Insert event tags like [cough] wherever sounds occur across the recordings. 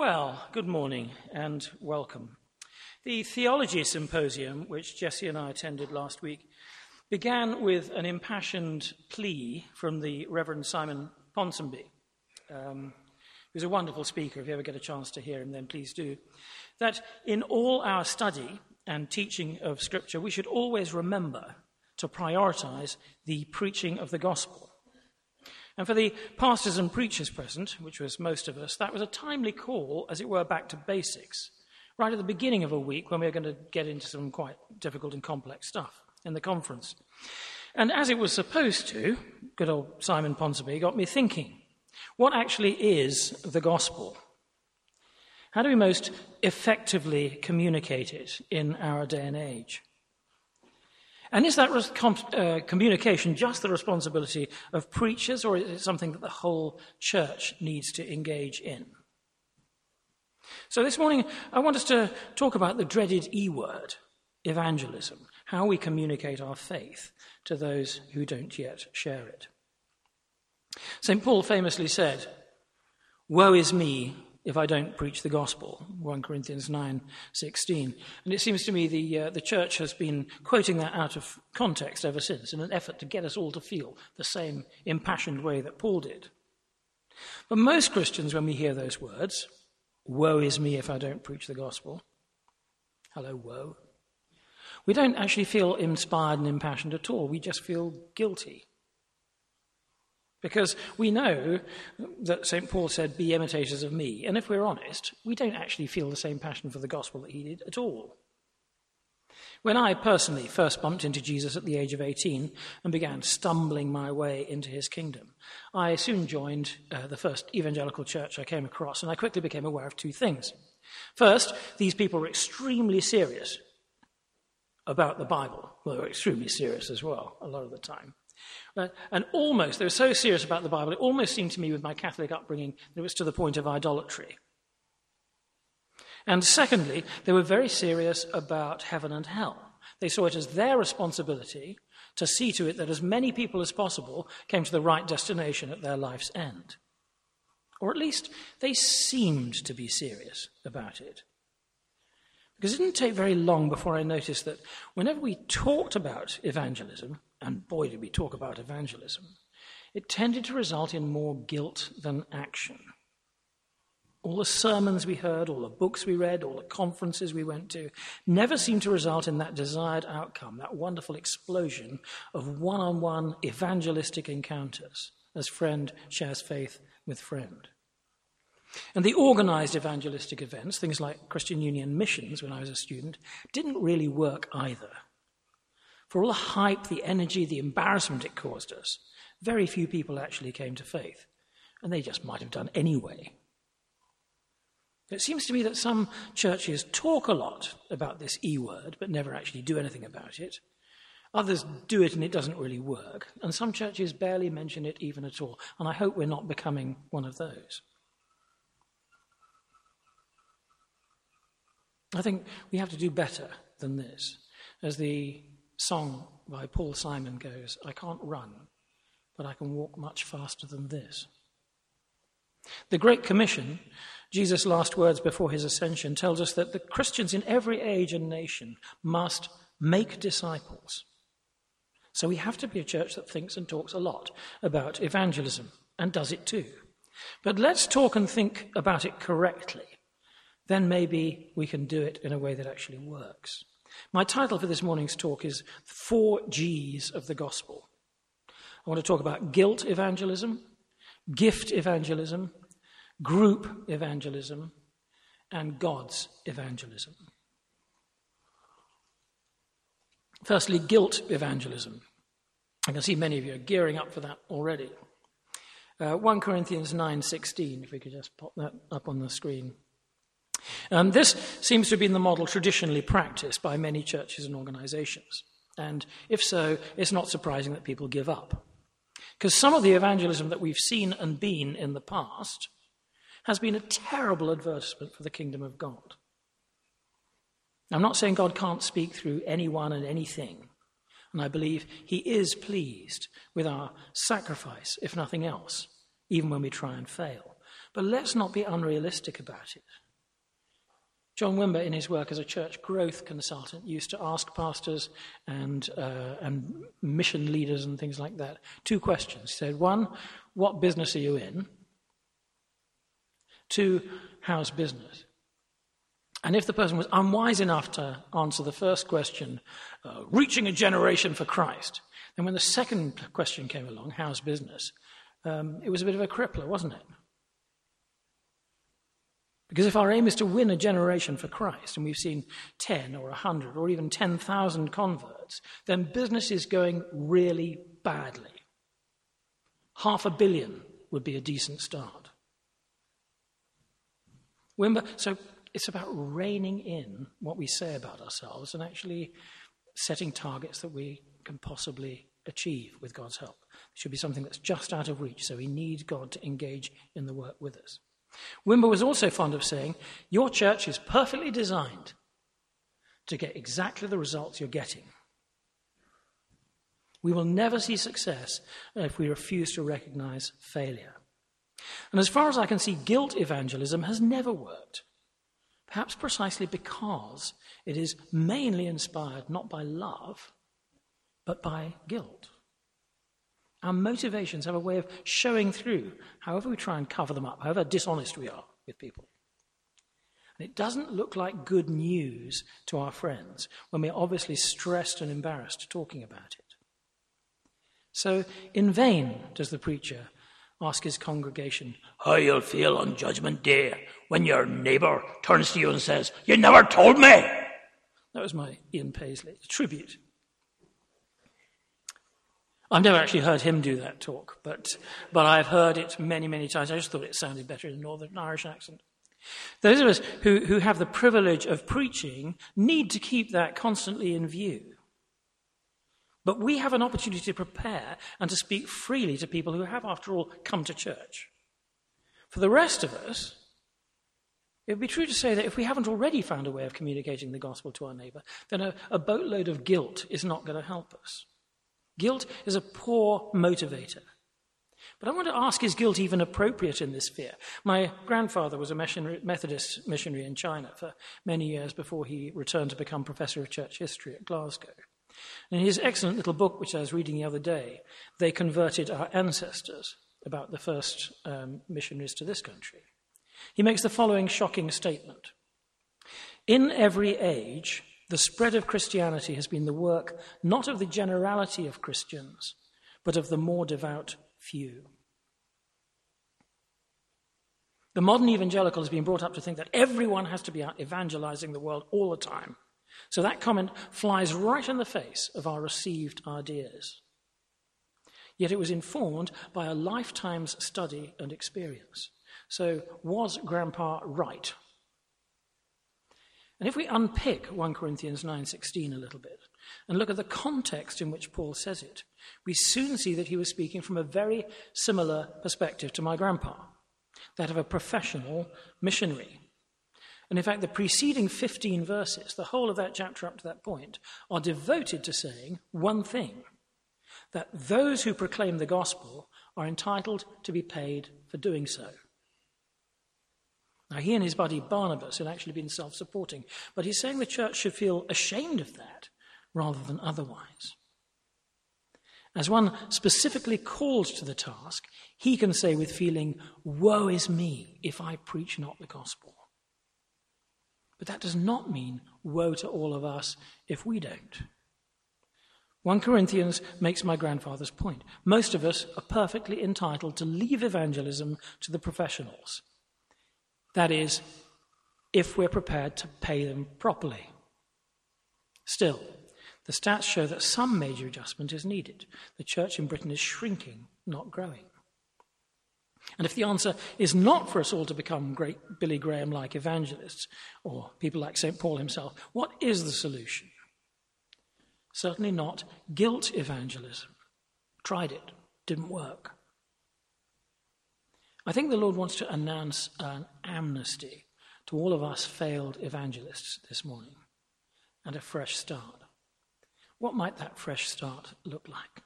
Well, good morning and welcome. The Theology Symposium, which Jesse and I attended last week, began with an impassioned plea from the Reverend Simon Ponsonby. Um, was a wonderful speaker. If you ever get a chance to hear him, then please do. That in all our study and teaching of Scripture, we should always remember to prioritize the preaching of the gospel. And for the pastors and preachers present, which was most of us, that was a timely call, as it were, back to basics, right at the beginning of a week when we were going to get into some quite difficult and complex stuff in the conference. And as it was supposed to, good old Simon Ponsonby got me thinking what actually is the gospel? How do we most effectively communicate it in our day and age? And is that uh, communication just the responsibility of preachers, or is it something that the whole church needs to engage in? So this morning, I want us to talk about the dreaded E word, evangelism, how we communicate our faith to those who don't yet share it. St. Paul famously said, Woe is me if I don't preach the gospel, 1 Corinthians 9:16. And it seems to me the, uh, the church has been quoting that out of context ever since in an effort to get us all to feel the same impassioned way that Paul did. But most Christians, when we hear those words, woe is me if I don't preach the gospel, hello, woe, we don't actually feel inspired and impassioned at all. We just feel guilty. Because we know that St. Paul said, Be imitators of me. And if we're honest, we don't actually feel the same passion for the gospel that he did at all. When I personally first bumped into Jesus at the age of 18 and began stumbling my way into his kingdom, I soon joined uh, the first evangelical church I came across, and I quickly became aware of two things. First, these people were extremely serious about the Bible. Well, they were extremely serious as well, a lot of the time. Uh, and almost, they were so serious about the Bible, it almost seemed to me with my Catholic upbringing that it was to the point of idolatry. And secondly, they were very serious about heaven and hell. They saw it as their responsibility to see to it that as many people as possible came to the right destination at their life's end. Or at least they seemed to be serious about it. Because it didn't take very long before I noticed that whenever we talked about evangelism, and boy, did we talk about evangelism, it tended to result in more guilt than action. All the sermons we heard, all the books we read, all the conferences we went to never seemed to result in that desired outcome, that wonderful explosion of one on one evangelistic encounters as friend shares faith with friend. And the organized evangelistic events, things like Christian Union missions when I was a student, didn't really work either. For all the hype, the energy, the embarrassment it caused us, very few people actually came to faith. And they just might have done anyway. It seems to me that some churches talk a lot about this E word, but never actually do anything about it. Others do it and it doesn't really work. And some churches barely mention it even at all. And I hope we're not becoming one of those. I think we have to do better than this. As the song by Paul Simon goes, I can't run, but I can walk much faster than this. The Great Commission, Jesus' last words before his ascension, tells us that the Christians in every age and nation must make disciples. So we have to be a church that thinks and talks a lot about evangelism and does it too. But let's talk and think about it correctly. Then maybe we can do it in a way that actually works. My title for this morning's talk is Four G's of the Gospel. I want to talk about guilt evangelism, gift evangelism, group evangelism, and God's evangelism. Firstly, guilt evangelism. I can see many of you are gearing up for that already. Uh, 1 Corinthians 9:16, if we could just pop that up on the screen. Um, this seems to have been the model traditionally practiced by many churches and organizations. And if so, it's not surprising that people give up. Because some of the evangelism that we've seen and been in the past has been a terrible advertisement for the kingdom of God. I'm not saying God can't speak through anyone and anything. And I believe He is pleased with our sacrifice, if nothing else, even when we try and fail. But let's not be unrealistic about it. John Wimber, in his work as a church growth consultant, used to ask pastors and, uh, and mission leaders and things like that two questions. He said, one, what business are you in? Two, how's business? And if the person was unwise enough to answer the first question, uh, reaching a generation for Christ, then when the second question came along, how's business, um, it was a bit of a crippler, wasn't it? Because if our aim is to win a generation for Christ, and we've seen 10 or 100 or even 10,000 converts, then business is going really badly. Half a billion would be a decent start. Wimber, so it's about reining in what we say about ourselves and actually setting targets that we can possibly achieve with God's help. It should be something that's just out of reach, so we need God to engage in the work with us. Wimber was also fond of saying, Your church is perfectly designed to get exactly the results you're getting. We will never see success if we refuse to recognize failure. And as far as I can see, guilt evangelism has never worked. Perhaps precisely because it is mainly inspired not by love, but by guilt. Our motivations have a way of showing through, however we try and cover them up, however dishonest we are with people. And it doesn't look like good news to our friends when we're obviously stressed and embarrassed talking about it. So, in vain does the preacher ask his congregation how you'll feel on Judgment Day when your neighbour turns to you and says, You never told me! That was my Ian Paisley tribute I've never actually heard him do that talk, but, but I've heard it many, many times. I just thought it sounded better in a Northern Irish accent. Those of us who, who have the privilege of preaching need to keep that constantly in view. But we have an opportunity to prepare and to speak freely to people who have, after all, come to church. For the rest of us, it would be true to say that if we haven't already found a way of communicating the gospel to our neighbour, then a, a boatload of guilt is not going to help us. Guilt is a poor motivator. But I want to ask is guilt even appropriate in this sphere? My grandfather was a Methodist missionary in China for many years before he returned to become professor of church history at Glasgow. In his excellent little book, which I was reading the other day, They Converted Our Ancestors, about the first um, missionaries to this country, he makes the following shocking statement In every age, the spread of Christianity has been the work not of the generality of Christians, but of the more devout few. The modern evangelical has been brought up to think that everyone has to be out evangelizing the world all the time. So that comment flies right in the face of our received ideas. Yet it was informed by a lifetime's study and experience. So, was Grandpa right and if we unpick 1 Corinthians 9:16 a little bit and look at the context in which Paul says it, we soon see that he was speaking from a very similar perspective to my grandpa, that of a professional missionary. And in fact, the preceding 15 verses, the whole of that chapter up to that point, are devoted to saying one thing that those who proclaim the gospel are entitled to be paid for doing so. Now, he and his buddy Barnabas had actually been self supporting, but he's saying the church should feel ashamed of that rather than otherwise. As one specifically called to the task, he can say with feeling, Woe is me if I preach not the gospel. But that does not mean woe to all of us if we don't. 1 Corinthians makes my grandfather's point. Most of us are perfectly entitled to leave evangelism to the professionals that is, if we're prepared to pay them properly. Still, the stats show that some major adjustment is needed. The church in Britain is shrinking, not growing. And if the answer is not for us all to become great Billy Graham like evangelists, or people like St. Paul himself, what is the solution? Certainly not guilt evangelism. Tried it, didn't work. I think the Lord wants to announce an amnesty to all of us failed evangelists this morning and a fresh start. What might that fresh start look like?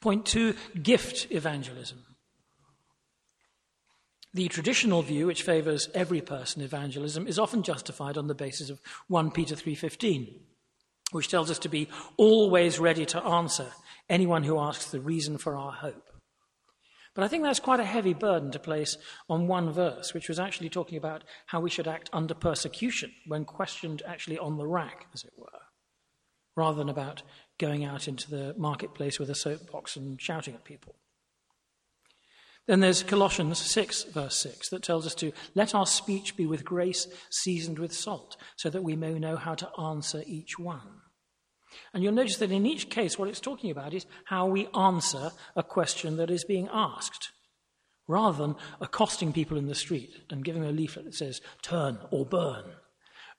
Point two gift evangelism. The traditional view, which favors every person evangelism, is often justified on the basis of 1 Peter 3:15, which tells us to be always ready to answer anyone who asks the reason for our hope. But I think that's quite a heavy burden to place on one verse, which was actually talking about how we should act under persecution when questioned actually on the rack, as it were, rather than about going out into the marketplace with a soapbox and shouting at people. Then there's Colossians 6, verse 6, that tells us to let our speech be with grace seasoned with salt, so that we may know how to answer each one. And you'll notice that in each case, what it's talking about is how we answer a question that is being asked, rather than accosting people in the street and giving them a leaflet that says, turn or burn,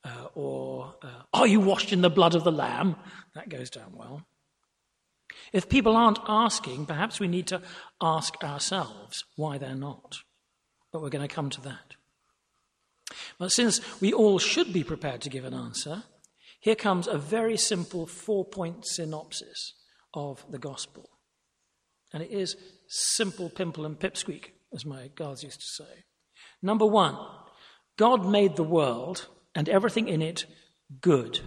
uh, or uh, are you washed in the blood of the Lamb? That goes down well. If people aren't asking, perhaps we need to ask ourselves why they're not. But we're going to come to that. But since we all should be prepared to give an answer, here comes a very simple four point synopsis of the gospel. And it is simple, pimple, and pipsqueak, as my guards used to say. Number one, God made the world and everything in it good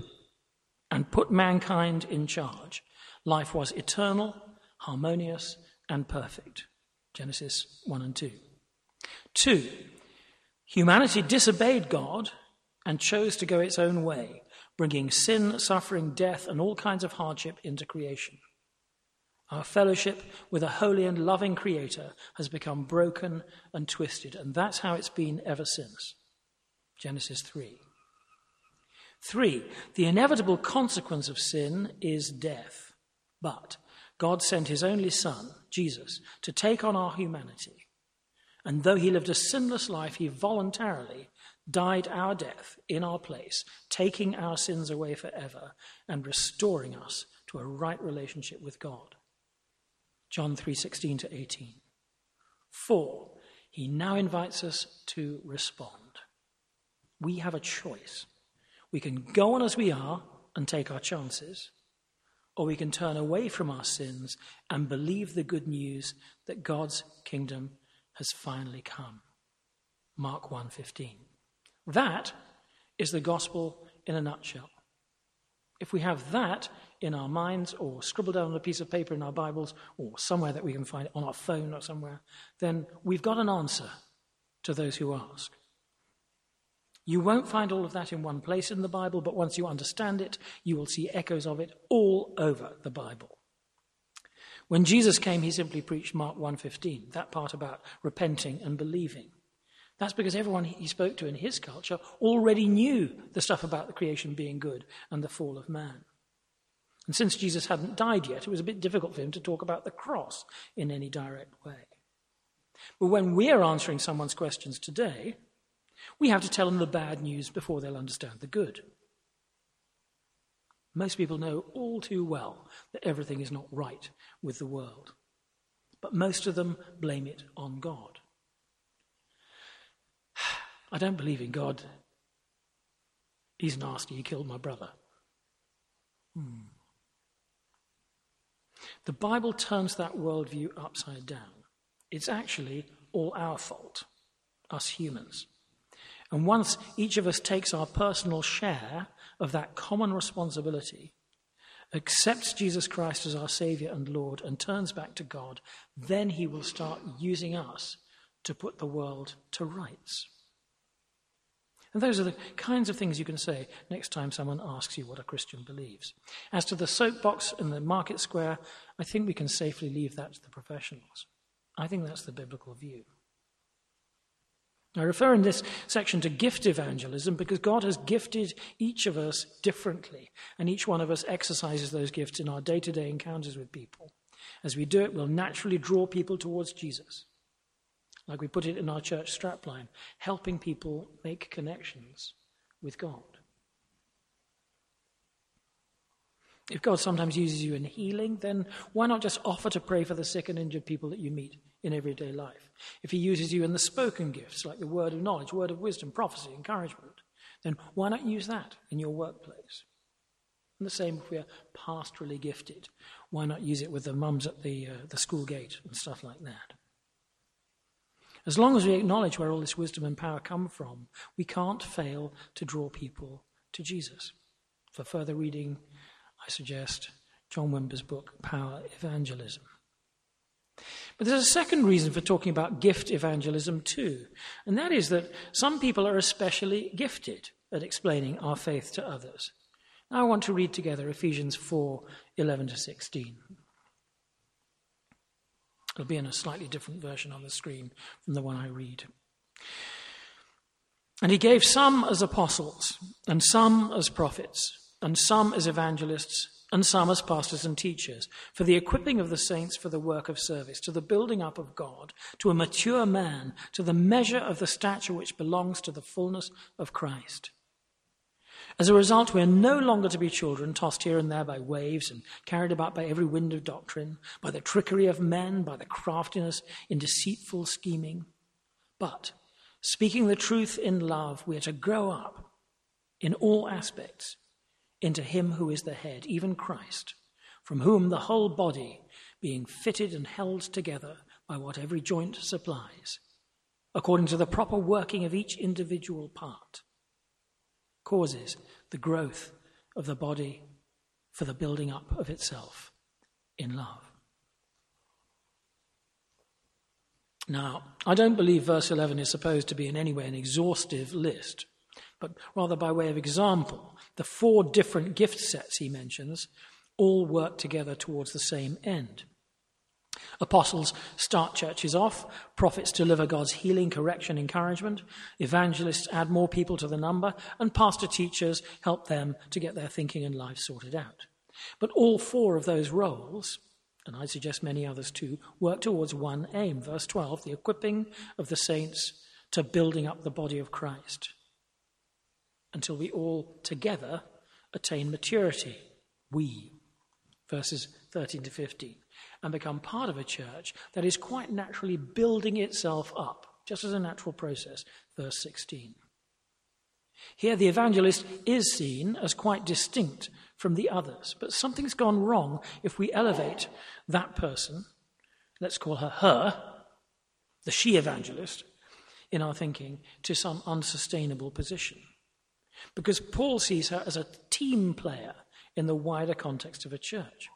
and put mankind in charge. Life was eternal, harmonious, and perfect. Genesis 1 and 2. Two, humanity disobeyed God and chose to go its own way, bringing sin, suffering, death, and all kinds of hardship into creation. Our fellowship with a holy and loving Creator has become broken and twisted, and that's how it's been ever since. Genesis 3. Three, the inevitable consequence of sin is death. But God sent his only Son, Jesus, to take on our humanity. And though he lived a sinless life, he voluntarily died our death in our place, taking our sins away forever and restoring us to a right relationship with God. John 3:16 to 18. 4. He now invites us to respond. We have a choice. We can go on as we are and take our chances, or we can turn away from our sins and believe the good news that God's kingdom has finally come. Mark 1:15. That is the gospel in a nutshell. If we have that in our minds or scribbled down on a piece of paper in our Bibles or somewhere that we can find it on our phone or somewhere, then we've got an answer to those who ask. You won't find all of that in one place in the Bible, but once you understand it, you will see echoes of it all over the Bible. When Jesus came, he simply preached Mark 1:15, that part about repenting and believing. That's because everyone he spoke to in his culture already knew the stuff about the creation being good and the fall of man. And since Jesus hadn't died yet, it was a bit difficult for him to talk about the cross in any direct way. But when we're answering someone's questions today, we have to tell them the bad news before they'll understand the good. Most people know all too well that everything is not right with the world, but most of them blame it on God. I don't believe in God. He's nasty. He killed my brother. Hmm. The Bible turns that worldview upside down. It's actually all our fault, us humans. And once each of us takes our personal share of that common responsibility, accepts Jesus Christ as our Savior and Lord, and turns back to God, then He will start using us to put the world to rights. And those are the kinds of things you can say next time someone asks you what a Christian believes. As to the soapbox and the market square, I think we can safely leave that to the professionals. I think that's the biblical view. I refer in this section to gift evangelism because God has gifted each of us differently, and each one of us exercises those gifts in our day to day encounters with people. As we do it, we'll naturally draw people towards Jesus. Like we put it in our church strapline, helping people make connections with God. If God sometimes uses you in healing, then why not just offer to pray for the sick and injured people that you meet in everyday life. If he uses you in the spoken gifts, like the word of knowledge, word of wisdom, prophecy, encouragement, then why not use that in your workplace? And the same if we are pastorally gifted. Why not use it with the mums at the, uh, the school gate and stuff like that? As long as we acknowledge where all this wisdom and power come from, we can't fail to draw people to Jesus. For further reading, I suggest John Wimber's book, Power Evangelism. But there's a second reason for talking about gift evangelism too, and that is that some people are especially gifted at explaining our faith to others. Now I want to read together Ephesians 4 11 to 16. It'll be in a slightly different version on the screen from the one I read. And he gave some as apostles, and some as prophets, and some as evangelists, and some as pastors and teachers, for the equipping of the saints for the work of service, to the building up of God, to a mature man, to the measure of the stature which belongs to the fullness of Christ. As a result, we are no longer to be children, tossed here and there by waves and carried about by every wind of doctrine, by the trickery of men, by the craftiness in deceitful scheming. But, speaking the truth in love, we are to grow up in all aspects into Him who is the head, even Christ, from whom the whole body, being fitted and held together by what every joint supplies, according to the proper working of each individual part, causes the growth of the body for the building up of itself in love. Now, I don't believe verse 11 is supposed to be in any way an exhaustive list, but rather by way of example, the four different gift sets he mentions all work together towards the same end. Apostles start churches off, prophets deliver God's healing, correction, encouragement, evangelists add more people to the number, and pastor teachers help them to get their thinking and lives sorted out. But all four of those roles, and I suggest many others too, work towards one aim. Verse 12 the equipping of the saints to building up the body of Christ until we all together attain maturity. We. Verses 13 to 15 and become part of a church that is quite naturally building itself up, just as a natural process. Verse 16. Here, the evangelist is seen as quite distinct from the others, but something's gone wrong if we elevate that person, let's call her her, the she evangelist, in our thinking, to some unsustainable position. Because Paul sees her as a team player in the wider context of a church.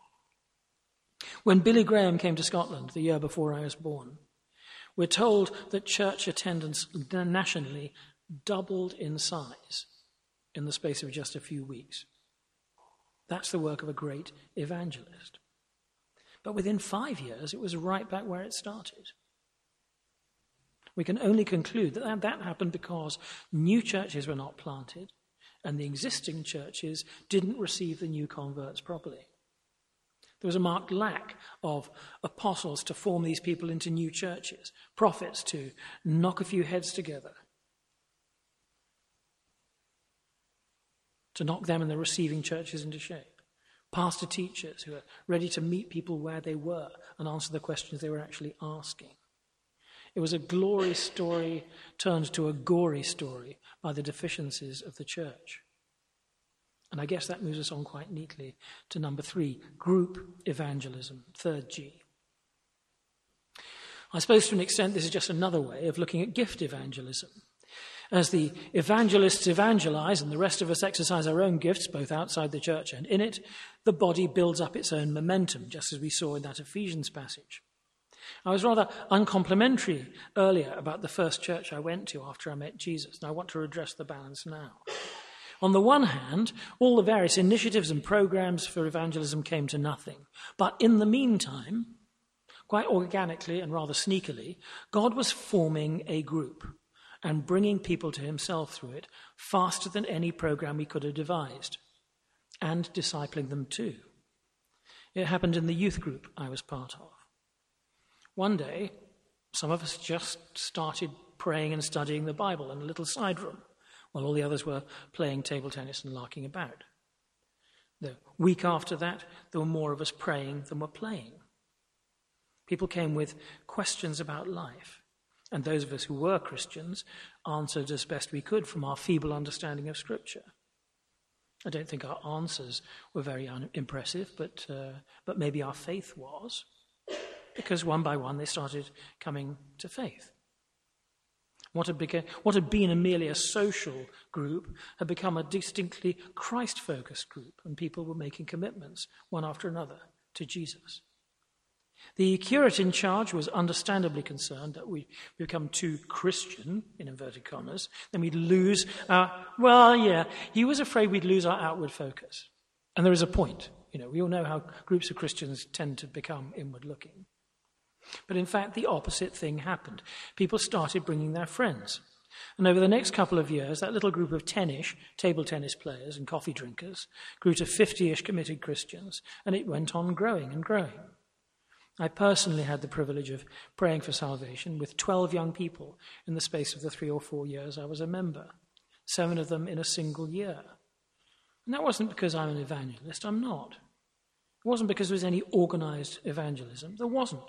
When Billy Graham came to Scotland the year before I was born, we're told that church attendance nationally doubled in size in the space of just a few weeks. That's the work of a great evangelist. But within five years, it was right back where it started. We can only conclude that that happened because new churches were not planted and the existing churches didn't receive the new converts properly. There was a marked lack of apostles to form these people into new churches, prophets to knock a few heads together, to knock them and the receiving churches into shape, pastor teachers who are ready to meet people where they were and answer the questions they were actually asking. It was a glory story turned to a gory story by the deficiencies of the church. And I guess that moves us on quite neatly to number three group evangelism, third G. I suppose to an extent this is just another way of looking at gift evangelism. As the evangelists evangelize and the rest of us exercise our own gifts, both outside the church and in it, the body builds up its own momentum, just as we saw in that Ephesians passage. I was rather uncomplimentary earlier about the first church I went to after I met Jesus, and I want to redress the balance now. On the one hand, all the various initiatives and programs for evangelism came to nothing. But in the meantime, quite organically and rather sneakily, God was forming a group and bringing people to himself through it faster than any program he could have devised, and discipling them too. It happened in the youth group I was part of. One day, some of us just started praying and studying the Bible in a little side room while all the others were playing table tennis and larking about. The week after that, there were more of us praying than were playing. People came with questions about life, and those of us who were Christians answered as best we could from our feeble understanding of Scripture. I don't think our answers were very un- impressive, but, uh, but maybe our faith was, because one by one they started coming to faith. What had, beca- what had been a merely a social group had become a distinctly Christ focused group, and people were making commitments one after another to Jesus. The curate in charge was understandably concerned that we become too Christian, in inverted commas, then we'd lose our, well, yeah, he was afraid we'd lose our outward focus. And there is a point. You know, we all know how groups of Christians tend to become inward looking. But in fact, the opposite thing happened. People started bringing their friends. And over the next couple of years, that little group of 10 ish table tennis players and coffee drinkers grew to 50 ish committed Christians, and it went on growing and growing. I personally had the privilege of praying for salvation with 12 young people in the space of the three or four years I was a member, seven of them in a single year. And that wasn't because I'm an evangelist, I'm not. It wasn't because there was any organized evangelism, there wasn't.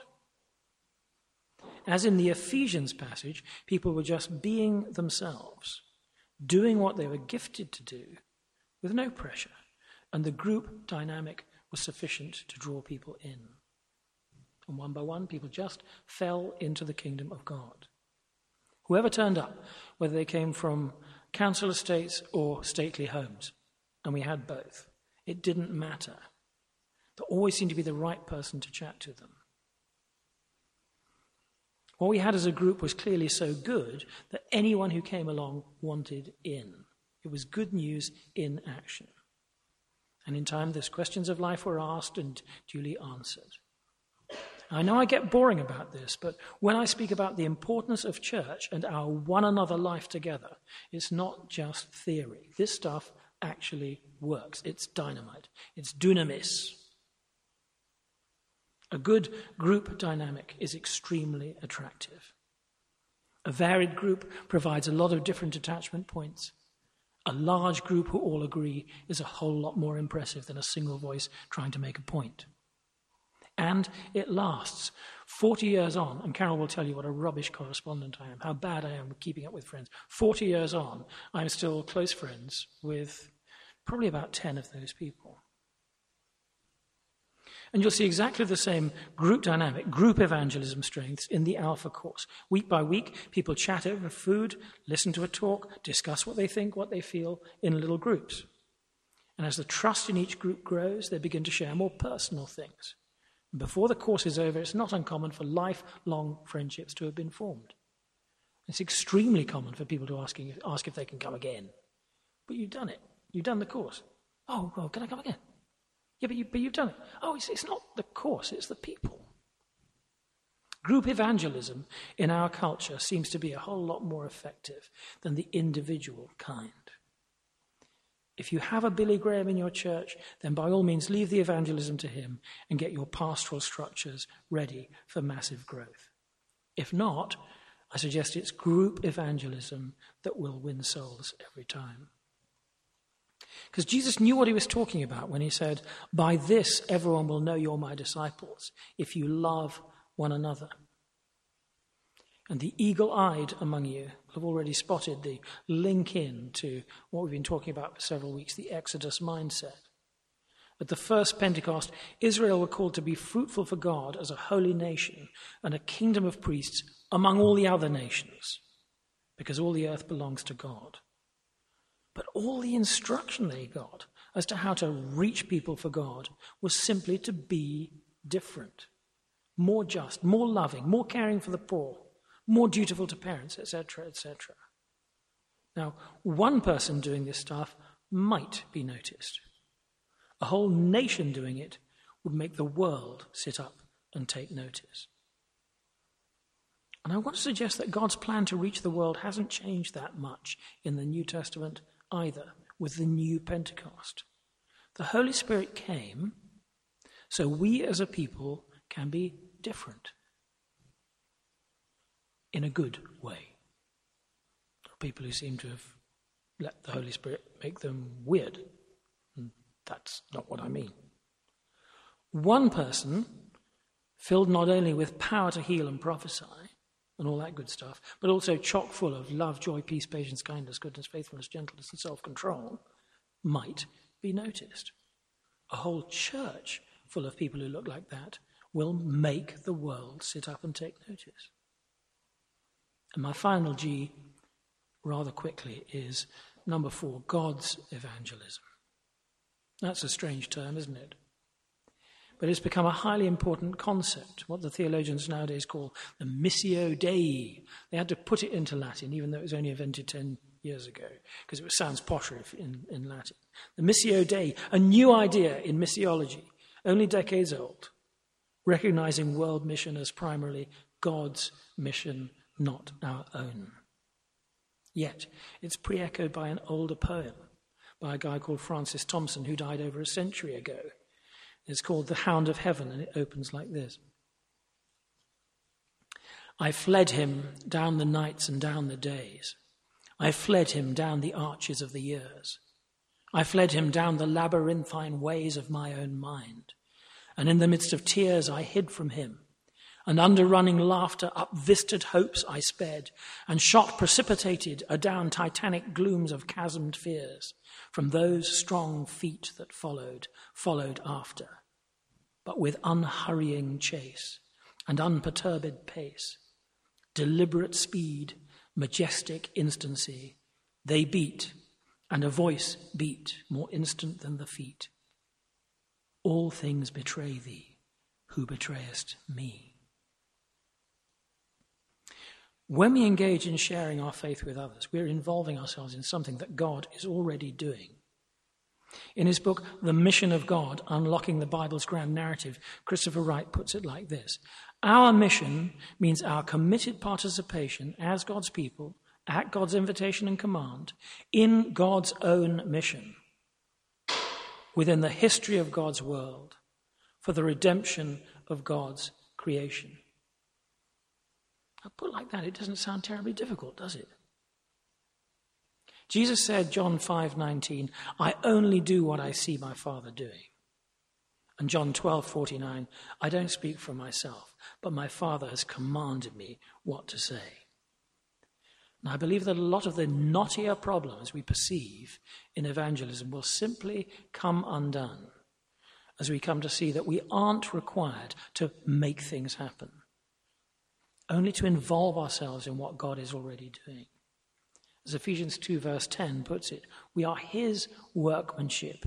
As in the Ephesians passage, people were just being themselves, doing what they were gifted to do with no pressure, and the group dynamic was sufficient to draw people in. And one by one, people just fell into the kingdom of God. Whoever turned up, whether they came from council estates or stately homes, and we had both, it didn't matter. There always seemed to be the right person to chat to them. What we had as a group was clearly so good that anyone who came along wanted in. It was good news in action. And in time, those questions of life were asked and duly answered. I know I get boring about this, but when I speak about the importance of church and our one another life together, it's not just theory. This stuff actually works. It's dynamite, it's dunamis. A good group dynamic is extremely attractive. A varied group provides a lot of different attachment points. A large group who all agree is a whole lot more impressive than a single voice trying to make a point. And it lasts 40 years on, and Carol will tell you what a rubbish correspondent I am, how bad I am keeping up with friends. 40 years on, I'm still close friends with probably about 10 of those people. And you'll see exactly the same group dynamic, group evangelism strengths in the Alpha course. Week by week, people chat over food, listen to a talk, discuss what they think, what they feel in little groups. And as the trust in each group grows, they begin to share more personal things. And before the course is over, it's not uncommon for lifelong friendships to have been formed. It's extremely common for people to ask, ask if they can come again. But you've done it. You've done the course. Oh, well, can I come again? Yeah, but, you, but you've done it. Oh, it's, it's not the course, it's the people. Group evangelism in our culture seems to be a whole lot more effective than the individual kind. If you have a Billy Graham in your church, then by all means leave the evangelism to him and get your pastoral structures ready for massive growth. If not, I suggest it's group evangelism that will win souls every time. Because Jesus knew what he was talking about when he said, By this everyone will know you're my disciples, if you love one another. And the eagle eyed among you have already spotted the link in to what we've been talking about for several weeks the Exodus mindset. At the first Pentecost, Israel were called to be fruitful for God as a holy nation and a kingdom of priests among all the other nations, because all the earth belongs to God. But all the instruction they got as to how to reach people for God was simply to be different, more just, more loving, more caring for the poor, more dutiful to parents, etc., etc. Now, one person doing this stuff might be noticed. A whole nation doing it would make the world sit up and take notice. And I want to suggest that God's plan to reach the world hasn't changed that much in the New Testament either with the new Pentecost. The Holy Spirit came so we as a people can be different in a good way. People who seem to have let the Holy Spirit make them weird. And that's not what I mean. One person, filled not only with power to heal and prophesy, and all that good stuff, but also chock full of love, joy, peace, patience, kindness, goodness, faithfulness, gentleness, and self control, might be noticed. A whole church full of people who look like that will make the world sit up and take notice. And my final G, rather quickly, is number four God's evangelism. That's a strange term, isn't it? But it's become a highly important concept, what the theologians nowadays call the missio dei. They had to put it into Latin, even though it was only invented 10 years ago, because it sounds posher in, in Latin. The missio dei, a new idea in missiology, only decades old, recognizing world mission as primarily God's mission, not our own. Yet, it's pre echoed by an older poem by a guy called Francis Thompson, who died over a century ago. It's called The Hound of Heaven, and it opens like this I fled him down the nights and down the days. I fled him down the arches of the years. I fled him down the labyrinthine ways of my own mind. And in the midst of tears, I hid from him. And under running laughter, up vistaed hopes I sped, and shot precipitated adown titanic glooms of chasmed fears from those strong feet that followed, followed after, but with unhurrying chase and unperturbed pace, deliberate speed, majestic instancy, they beat, and a voice beat more instant than the feet. All things betray thee, who betrayest me. When we engage in sharing our faith with others, we're involving ourselves in something that God is already doing. In his book, The Mission of God Unlocking the Bible's Grand Narrative, Christopher Wright puts it like this Our mission means our committed participation as God's people, at God's invitation and command, in God's own mission, within the history of God's world, for the redemption of God's creation. I put like that, it doesn't sound terribly difficult, does it? Jesus said, John 5:19, I only do what I see my Father doing. And John 12:49, I don't speak for myself, but my Father has commanded me what to say. And I believe that a lot of the knottier problems we perceive in evangelism will simply come undone as we come to see that we aren't required to make things happen only to involve ourselves in what God is already doing. As Ephesians 2, verse 10 puts it, we are His workmanship,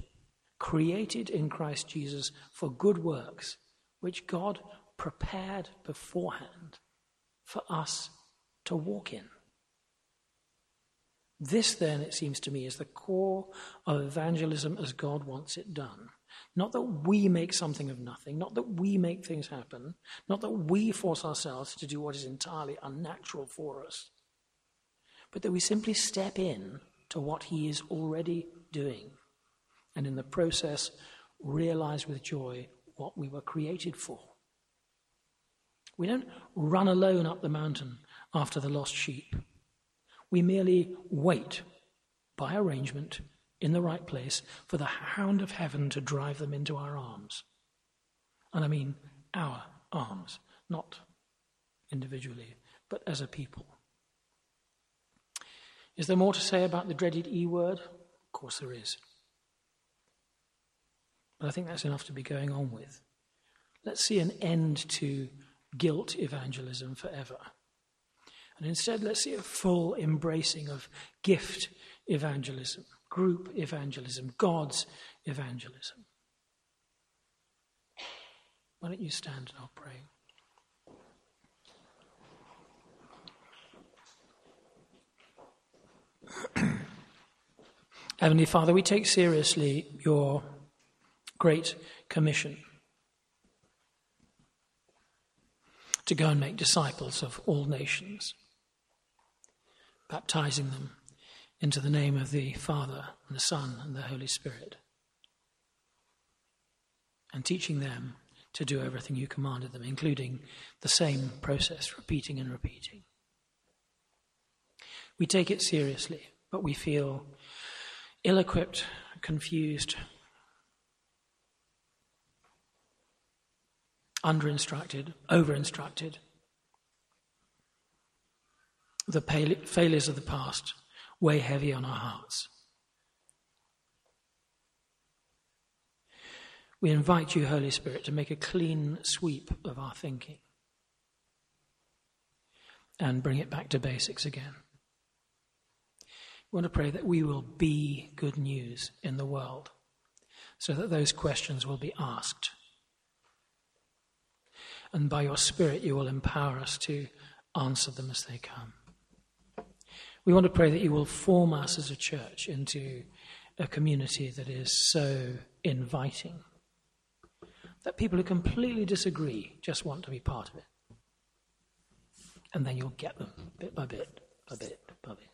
created in Christ Jesus for good works, which God prepared beforehand for us to walk in. This, then, it seems to me, is the core of evangelism as God wants it done. Not that we make something of nothing, not that we make things happen, not that we force ourselves to do what is entirely unnatural for us, but that we simply step in to what He is already doing, and in the process realize with joy what we were created for. We don't run alone up the mountain after the lost sheep. We merely wait by arrangement in the right place for the hound of heaven to drive them into our arms. And I mean our arms, not individually, but as a people. Is there more to say about the dreaded E word? Of course there is. But I think that's enough to be going on with. Let's see an end to guilt evangelism forever. And instead, let's see a full embracing of gift evangelism group evangelism, God's evangelism. Why don't you stand and I'll pray. [clears throat] Heavenly Father, we take seriously your great commission to go and make disciples of all nations, baptizing them into the name of the Father, and the Son, and the Holy Spirit, and teaching them to do everything you commanded them, including the same process, repeating and repeating. We take it seriously, but we feel ill equipped, confused, under instructed, over instructed. The failures of the past weigh heavy on our hearts. We invite you, Holy Spirit, to make a clean sweep of our thinking and bring it back to basics again. We want to pray that we will be good news in the world so that those questions will be asked. And by your Spirit, you will empower us to answer them as they come. We want to pray that you will form us as a church into a community that is so inviting that people who completely disagree just want to be part of it. And then you'll get them bit by bit by bit by bit.